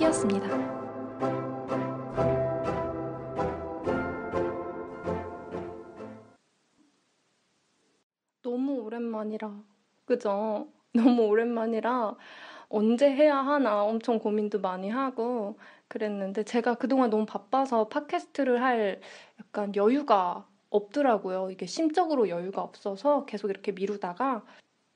피었습니다. 너무 오랜만이라, 그죠? 너무 오랜만이라 언제 해야 하나 엄청 고민도 많이 하고 그랬는데 제가 그동안 너무 바빠서 팟캐스트를 할 약간 여유가 없더라고요. 이게 심적으로 여유가 없어서 계속 이렇게 미루다가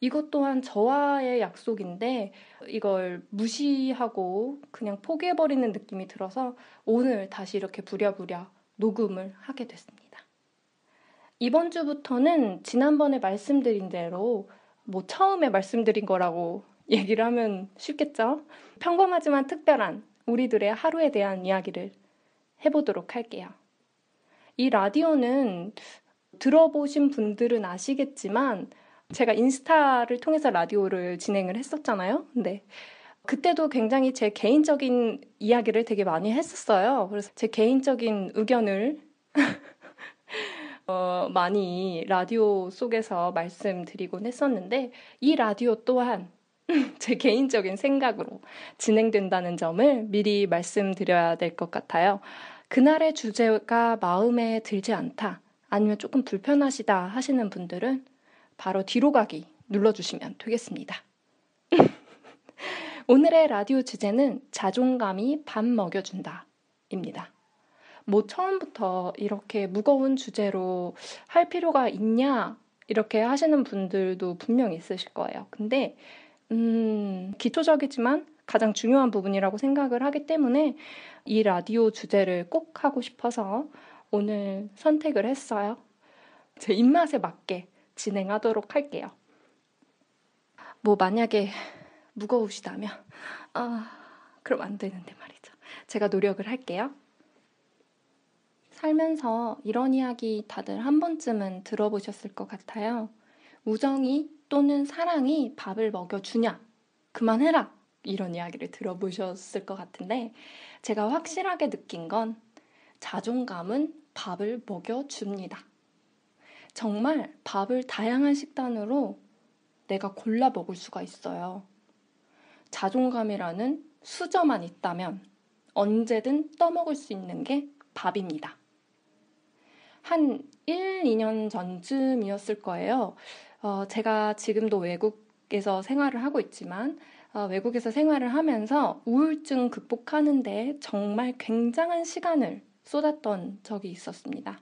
이것 또한 저와의 약속인데 이걸 무시하고 그냥 포기해버리는 느낌이 들어서 오늘 다시 이렇게 부랴부랴 녹음을 하게 됐습니다. 이번 주부터는 지난번에 말씀드린 대로 뭐 처음에 말씀드린 거라고 얘기를 하면 쉽겠죠? 평범하지만 특별한 우리들의 하루에 대한 이야기를 해보도록 할게요. 이 라디오는 들어보신 분들은 아시겠지만 제가 인스타를 통해서 라디오를 진행을 했었잖아요. 근데 그때도 굉장히 제 개인적인 이야기를 되게 많이 했었어요. 그래서 제 개인적인 의견을 어, 많이 라디오 속에서 말씀드리곤 했었는데 이 라디오 또한 제 개인적인 생각으로 진행된다는 점을 미리 말씀드려야 될 것 같아요. 그날의 주제가 마음에 들지 않다, 아니면 조금 불편하시다 하시는 분들은 바로 뒤로 가기 눌러주시면 되겠습니다. 오늘의 라디오 주제는 자존감이 밥 먹여준다. 입니다. 뭐 처음부터 이렇게 무거운 주제로 할 필요가 있냐? 이렇게 하시는 분들도 분명히 있으실 거예요. 근데, 음, 기초적이지만 가장 중요한 부분이라고 생각을 하기 때문에 이 라디오 주제를 꼭 하고 싶어서 오늘 선택을 했어요. 제 입맛에 맞게 진행하도록 할게요. 뭐 만약에 무거우시다면, 아, 그럼 안 되는데 말이죠. 제가 노력을 할게요. 살면서 이런 이야기 다들 한 번쯤은 들어보셨을 것 같아요. 우정이 또는 사랑이 밥을 먹여주냐? 그만해라! 이런 이야기를 들어보셨을 것 같은데, 제가 확실하게 느낀 건 자존감은 밥을 먹여줍니다. 정말 밥을 다양한 식단으로 내가 골라 먹을 수가 있어요. 자존감이라는 수저만 있다면 언제든 떠먹을 수 있는 게 밥입니다. 한 1, 2년 전쯤이었을 거예요. 어, 제가 지금도 외국에서 생활을 하고 있지만 어, 외국에서 생활을 하면서 우울증 극복하는데 정말 굉장한 시간을 쏟았던 적이 있었습니다.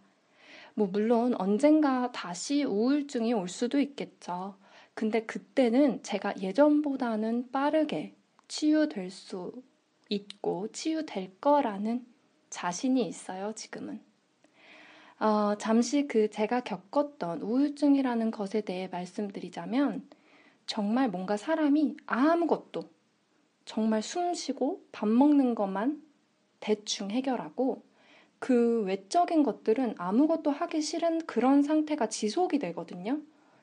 뭐 물론 언젠가 다시 우울증이 올 수도 있겠죠. 근데 그때는 제가 예전보다는 빠르게 치유될 수 있고 치유될 거라는 자신이 있어요, 지금은. 어, 잠시 그 제가 겪었던 우울증이라는 것에 대해 말씀드리자면 정말 뭔가 사람이 아무것도 정말 숨 쉬고 밥 먹는 것만 대충 해결하고 그 외적인 것들은 아무것도 하기 싫은 그런 상태가 지속이 되거든요.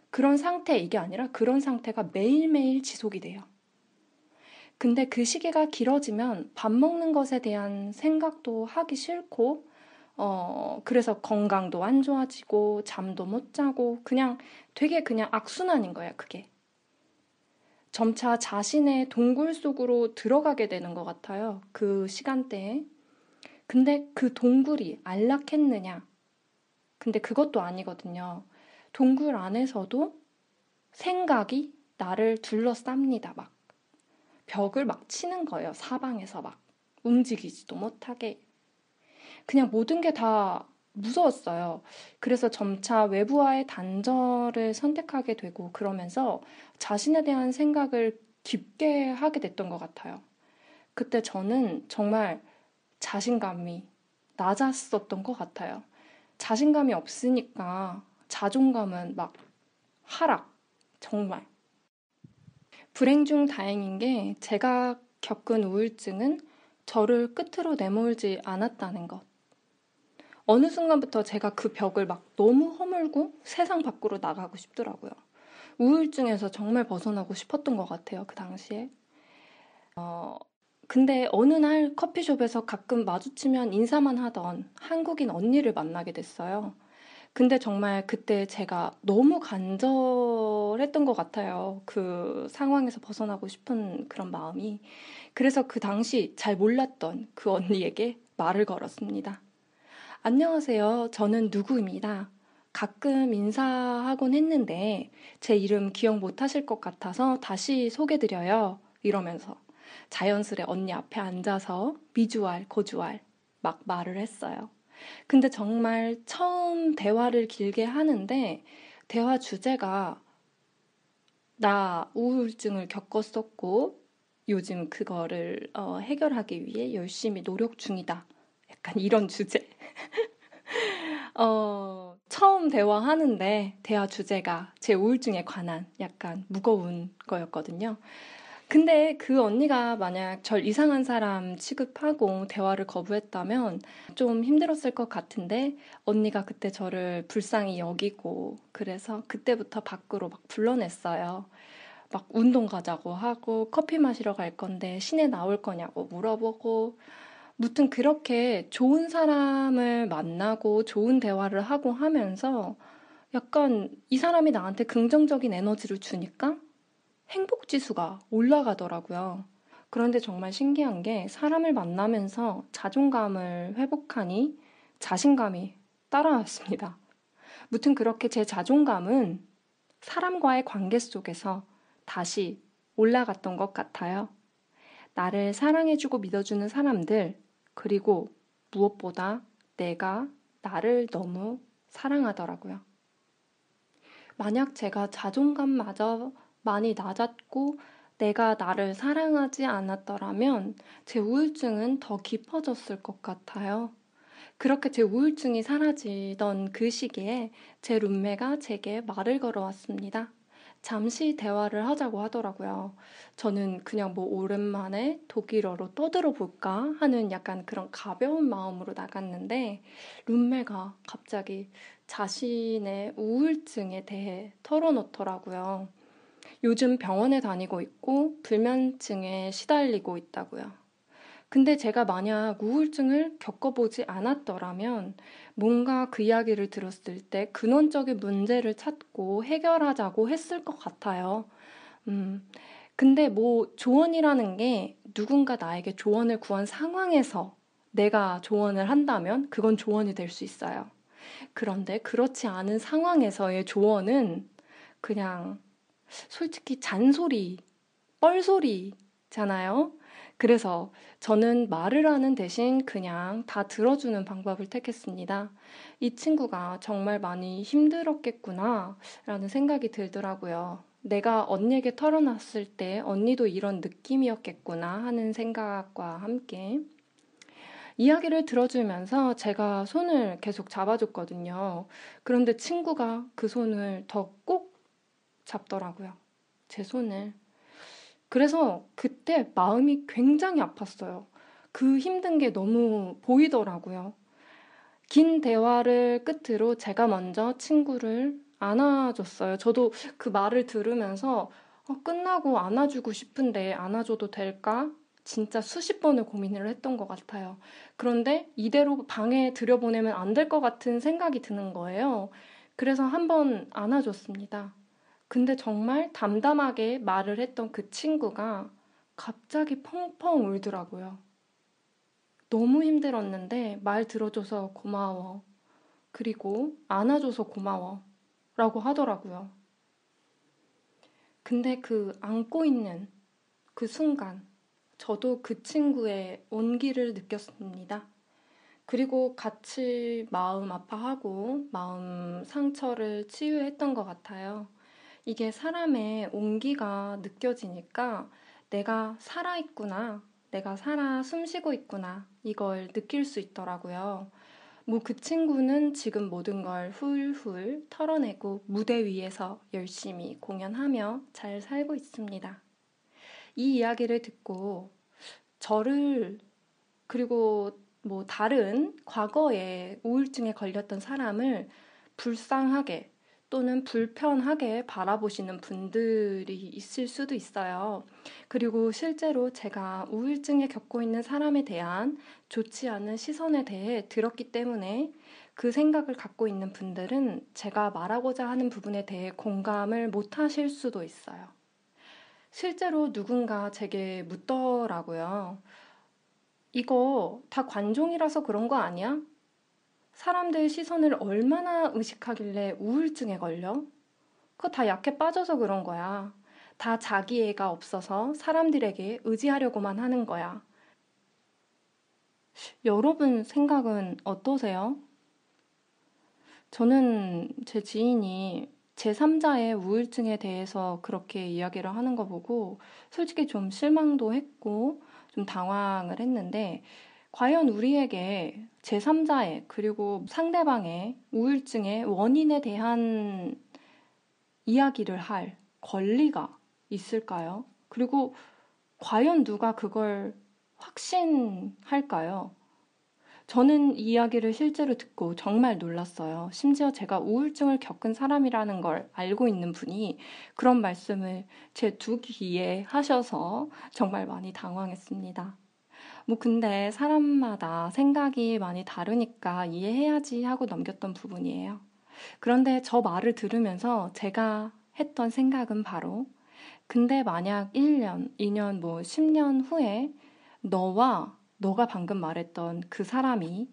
그런 상태 이게 아니라 그런 상태가 매일매일 지속이 돼요. 근데 그 시기가 길어지면 밥 먹는 것에 대한 생각도 하기 싫고 어, 그래서 건강도 안 좋아지고, 잠도 못 자고, 그냥 되게 그냥 악순환인 거야, 그게. 점차 자신의 동굴 속으로 들어가게 되는 것 같아요. 그 시간대에. 근데 그 동굴이 안락했느냐? 근데 그것도 아니거든요. 동굴 안에서도 생각이 나를 둘러쌉니다, 막. 벽을 막 치는 거예요, 사방에서 막. 움직이지도 못하게. 그냥 모든 게 다 무서웠어요. 그래서 점차 외부와의 단절을 선택하게 되고 그러면서 자신에 대한 생각을 깊게 하게 됐던 것 같아요. 그때 저는 정말 자신감이 낮았었던 것 같아요. 자신감이 없으니까 자존감은 막 하락, 정말. 불행 중 다행인 게 제가 겪은 우울증은 저를 끝으로 내몰지 않았다는 것. 어느 순간부터 제가 그 벽을 막 너무 허물고 세상 밖으로 나가고 싶더라고요. 우울증에서 정말 벗어나고 싶었던 것 같아요, 그 당시에. 어, 근데 어느 날 커피숍에서 가끔 마주치면 인사만 하던 한국인 언니를 만나게 됐어요. 근데 정말 그때 제가 너무 간절했던 것 같아요. 그 상황에서 벗어나고 싶은 그런 마음이. 그래서 그 당시 잘 몰랐던 그 언니에게 말을 걸었습니다. 안녕하세요. 저는 누구입니다. 가끔 인사하곤 했는데 제 이름 기억 못 하실 것 같아서 다시 소개드려요. 이러면서 자연스레 언니 앞에 앉아서 미주알, 고주알 막 말을 했어요. 근데 정말 처음 대화를 길게 하는데 대화 주제가 나 우울증을 겪었었고 요즘 그거를 어, 해결하기 위해 열심히 노력 중이다. 약간 이런 주제. 어, 처음 대화하는데 대화 주제가 제 우울증에 관한 약간 무거운 거였거든요. 근데 그 언니가 만약 절 이상한 사람 취급하고 대화를 거부했다면 좀 힘들었을 것 같은데 언니가 그때 저를 불쌍히 여기고 그래서 그때부터 밖으로 막 불러냈어요. 막 운동 가자고 하고 커피 마시러 갈 건데 시내 나올 거냐고 물어보고 무튼 그렇게 좋은 사람을 만나고 좋은 대화를 하고 하면서 약간 이 사람이 나한테 긍정적인 에너지를 주니까 지수가 올라가더라고요. 그런데 정말 신기한 게 사람을 만나면서 자존감을 회복하니 자신감이 따라왔습니다. 무튼 그렇게 제 자존감은 사람과의 관계 속에서 다시 올라갔던 것 같아요. 나를 사랑해주고 믿어주는 사람들, 그리고 무엇보다 내가 나를 너무 사랑하더라고요. 만약 제가 자존감마저 많이 낮았고 내가 나를 사랑하지 않았더라면 제 우울증은 더 깊어졌을 것 같아요. 그렇게 제 우울증이 사라지던 그 시기에 제 룸메가 제게 말을 걸어왔습니다. 잠시 대화를 하자고 하더라고요. 저는 그냥 뭐 오랜만에 독일어로 떠들어 볼까 하는 약간 그런 가벼운 마음으로 나갔는데 룸메가 갑자기 자신의 우울증에 대해 털어놓더라고요. 요즘 병원에 다니고 있고 불면증에 시달리고 있다고요. 근데 제가 만약 우울증을 겪어보지 않았더라면 뭔가 그 이야기를 들었을 때 근원적인 문제를 찾고 해결하자고 했을 것 같아요. 음, 근데 뭐 조언이라는 게 누군가 나에게 조언을 구한 상황에서 내가 조언을 한다면 그건 조언이 될 수 있어요. 그런데 그렇지 않은 상황에서의 조언은 그냥 솔직히 잔소리, 뻘소리잖아요. 그래서 저는 말을 하는 대신 그냥 다 들어주는 방법을 택했습니다. 이 친구가 정말 많이 힘들었겠구나 라는 생각이 들더라고요. 내가 언니에게 털어놨을 때 언니도 이런 느낌이었겠구나 하는 생각과 함께 이야기를 들어주면서 제가 손을 계속 잡아줬거든요. 그런데 친구가 그 손을 더 꼭 잡더라고요. 제 손을. 그래서 그때 마음이 굉장히 아팠어요. 그 힘든 게 너무 보이더라고요. 긴 대화를 끝으로 제가 먼저 친구를 안아줬어요. 저도 그 말을 들으면서 어, 끝나고 안아주고 싶은데 안아줘도 될까? 진짜 수십 번을 고민을 했던 것 같아요. 그런데 이대로 방에 들여보내면 안 될 것 같은 생각이 드는 거예요. 그래서 한번 안아줬습니다. 근데 정말 담담하게 말을 했던 그 친구가 갑자기 펑펑 울더라고요. 너무 힘들었는데 말 들어줘서 고마워. 그리고 안아줘서 고마워. 라고 하더라고요. 근데 그 안고 있는 그 순간, 저도 그 친구의 온기를 느꼈습니다. 그리고 같이 마음 아파하고 마음 상처를 치유했던 것 같아요. 이게 사람의 온기가 느껴지니까 내가 살아있구나, 내가 살아 숨쉬고 있구나, 이걸 느낄 수 있더라고요. 뭐 그 친구는 지금 모든 걸 훌훌 털어내고 무대 위에서 열심히 공연하며 잘 살고 있습니다. 이 이야기를 듣고 저를 그리고 뭐 다른 과거에 우울증에 걸렸던 사람을 불쌍하게 또는 불편하게 바라보시는 분들이 있을 수도 있어요. 그리고 실제로 제가 우울증에 겪고 있는 사람에 대한 좋지 않은 시선에 대해 들었기 때문에 그 생각을 갖고 있는 분들은 제가 말하고자 하는 부분에 대해 공감을 못 하실 수도 있어요. 실제로 누군가 제게 묻더라고요. 이거 다 관종이라서 그런 거 아니야? 사람들 시선을 얼마나 의식하길래 우울증에 걸려? 그거 다 약해 빠져서 그런 거야. 다 자기애가 없어서 사람들에게 의지하려고만 하는 거야. 여러분 생각은 어떠세요? 저는 제 지인이 제3자의 우울증에 대해서 그렇게 이야기를 하는 거 보고 솔직히 좀 실망도 했고 좀 당황을 했는데 과연 우리에게 제3자의 그리고 상대방의 우울증의 원인에 대한 이야기를 할 권리가 있을까요? 그리고 과연 누가 그걸 확신할까요? 저는 이 이야기를 실제로 듣고 정말 놀랐어요. 심지어 제가 우울증을 겪은 사람이라는 걸 알고 있는 분이 그런 말씀을 제 두 귀에 하셔서 정말 많이 당황했습니다. 뭐 근데 사람마다 생각이 많이 다르니까 이해해야지 하고 넘겼던 부분이에요. 그런데 저 말을 들으면서 제가 했던 생각은 바로 근데 만약 1년, 2년, 뭐 10년 후에 너와 너가 방금 말했던 그 사람이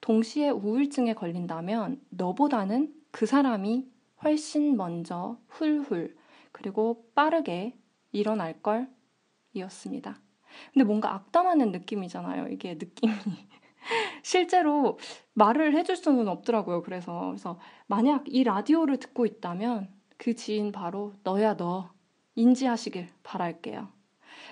동시에 우울증에 걸린다면 너보다는 그 사람이 훨씬 먼저 훌훌 그리고 빠르게 일어날 걸 이었습니다. 근데 뭔가 악담하는 느낌이잖아요. 이게 느낌이. 실제로 말을 해줄 수는 없더라고요. 그래서 그래서 만약 이 라디오를 듣고 있다면 그 지인 바로 너야 너 인지하시길 바랄게요.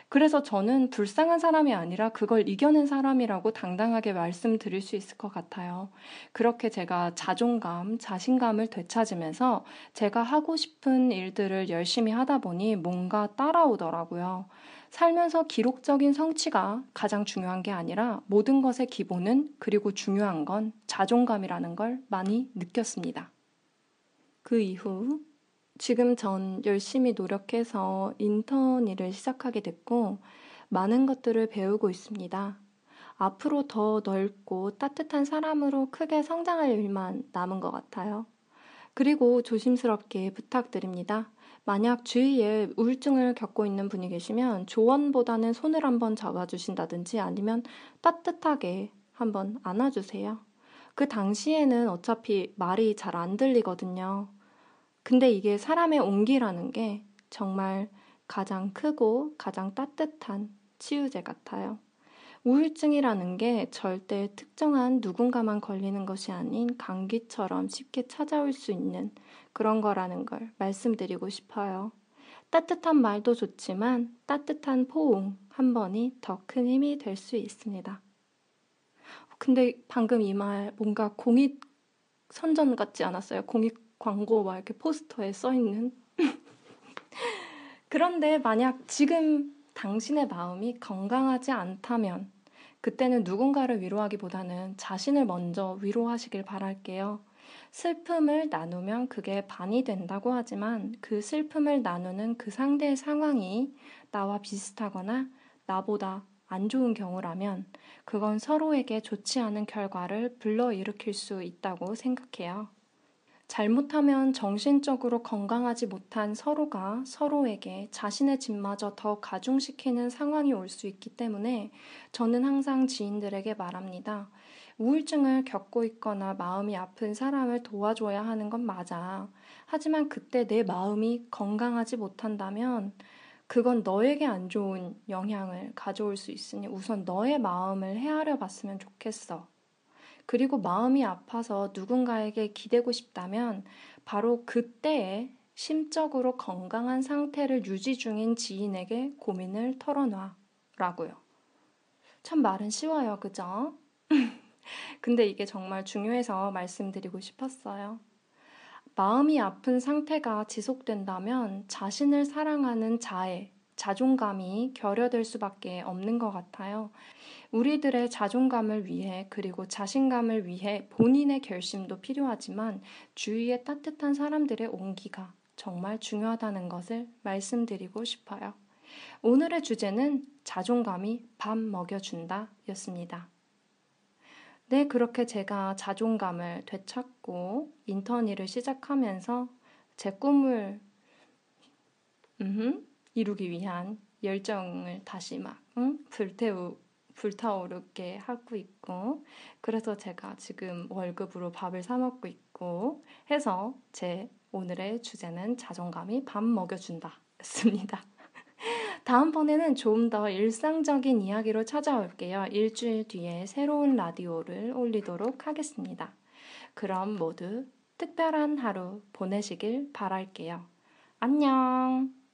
그래서 저는 불쌍한 사람이 아니라 그걸 이겨낸 사람이라고 당당하게 말씀드릴 수 있을 것 같아요. 그렇게 제가 자존감, 자신감을 되찾으면서 제가 하고 싶은 일들을 열심히 하다 보니 뭔가 따라오더라고요. 살면서 기록적인 성취가 가장 중요한 게 아니라 모든 것의 기본은 그리고 중요한 건 자존감이라는 걸 많이 느꼈습니다. 그 이후 지금 전 열심히 노력해서 인턴 일을 시작하게 됐고, 많은 것들을 배우고 있습니다. 앞으로 더 넓고 따뜻한 사람으로 크게 성장할 일만 남은 것 같아요. 그리고 조심스럽게 부탁드립니다. 만약 주위에 우울증을 겪고 있는 분이 계시면 조언보다는 손을 한번 잡아주신다든지 아니면 따뜻하게 한번 안아주세요. 그 당시에는 어차피 말이 잘 안 들리거든요. 근데 이게 사람의 온기라는 게 정말 가장 크고 가장 따뜻한 치유제 같아요. 우울증이라는 게 절대 특정한 누군가만 걸리는 것이 아닌 감기처럼 쉽게 찾아올 수 있는 그런 거라는 걸 말씀드리고 싶어요. 따뜻한 말도 좋지만 따뜻한 포옹 한 번이 더 큰 힘이 될 수 있습니다. 근데 방금 이 말 뭔가 공익 선전 같지 않았어요? 공익 광고 막 이렇게 포스터에 써 있는. 그런데 만약 지금 당신의 마음이 건강하지 않다면 그때는 누군가를 위로하기보다는 자신을 먼저 위로하시길 바랄게요. 슬픔을 나누면 그게 반이 된다고 하지만 그 슬픔을 나누는 그 상대의 상황이 나와 비슷하거나 나보다 안 좋은 경우라면 그건 서로에게 좋지 않은 결과를 불러일으킬 수 있다고 생각해요. 잘못하면 정신적으로 건강하지 못한 서로가 서로에게 자신의 짐마저 더 가중시키는 상황이 올 수 있기 때문에 저는 항상 지인들에게 말합니다. 우울증을 겪고 있거나 마음이 아픈 사람을 도와줘야 하는 건 맞아. 하지만 그때 내 마음이 건강하지 못한다면 그건 너에게 안 좋은 영향을 가져올 수 있으니 우선 너의 마음을 헤아려 봤으면 좋겠어. 그리고 마음이 아파서 누군가에게 기대고 싶다면 바로 그때에 심적으로 건강한 상태를 유지 중인 지인에게 고민을 털어놔. 라고요. 참 말은 쉬워요. 그죠? 근데 이게 정말 중요해서 말씀드리고 싶었어요. 마음이 아픈 상태가 지속된다면 자신을 사랑하는 자애, 자존감이 결여될 수밖에 없는 것 같아요. 우리들의 자존감을 위해 그리고 자신감을 위해 본인의 결심도 필요하지만 주위의 따뜻한 사람들의 온기가 정말 중요하다는 것을 말씀드리고 싶어요. 오늘의 주제는 자존감이 밥 먹여준다 였습니다. 네, 그렇게 제가 자존감을 되찾고 인턴 일을 시작하면서 제 꿈을 음흠, 이루기 위한 열정을 다시 막 응? 불태우 불타오르게 하고 있고 그래서 제가 지금 월급으로 밥을 사 먹고 있고 해서 제 오늘의 주제는 자존감이 밥 먹여준다 였습니다. 다음번에는 좀 더 일상적인 이야기로 찾아올게요. 일주일 뒤에 새로운 라디오를 올리도록 하겠습니다. 그럼 모두 특별한 하루 보내시길 바랄게요. 안녕!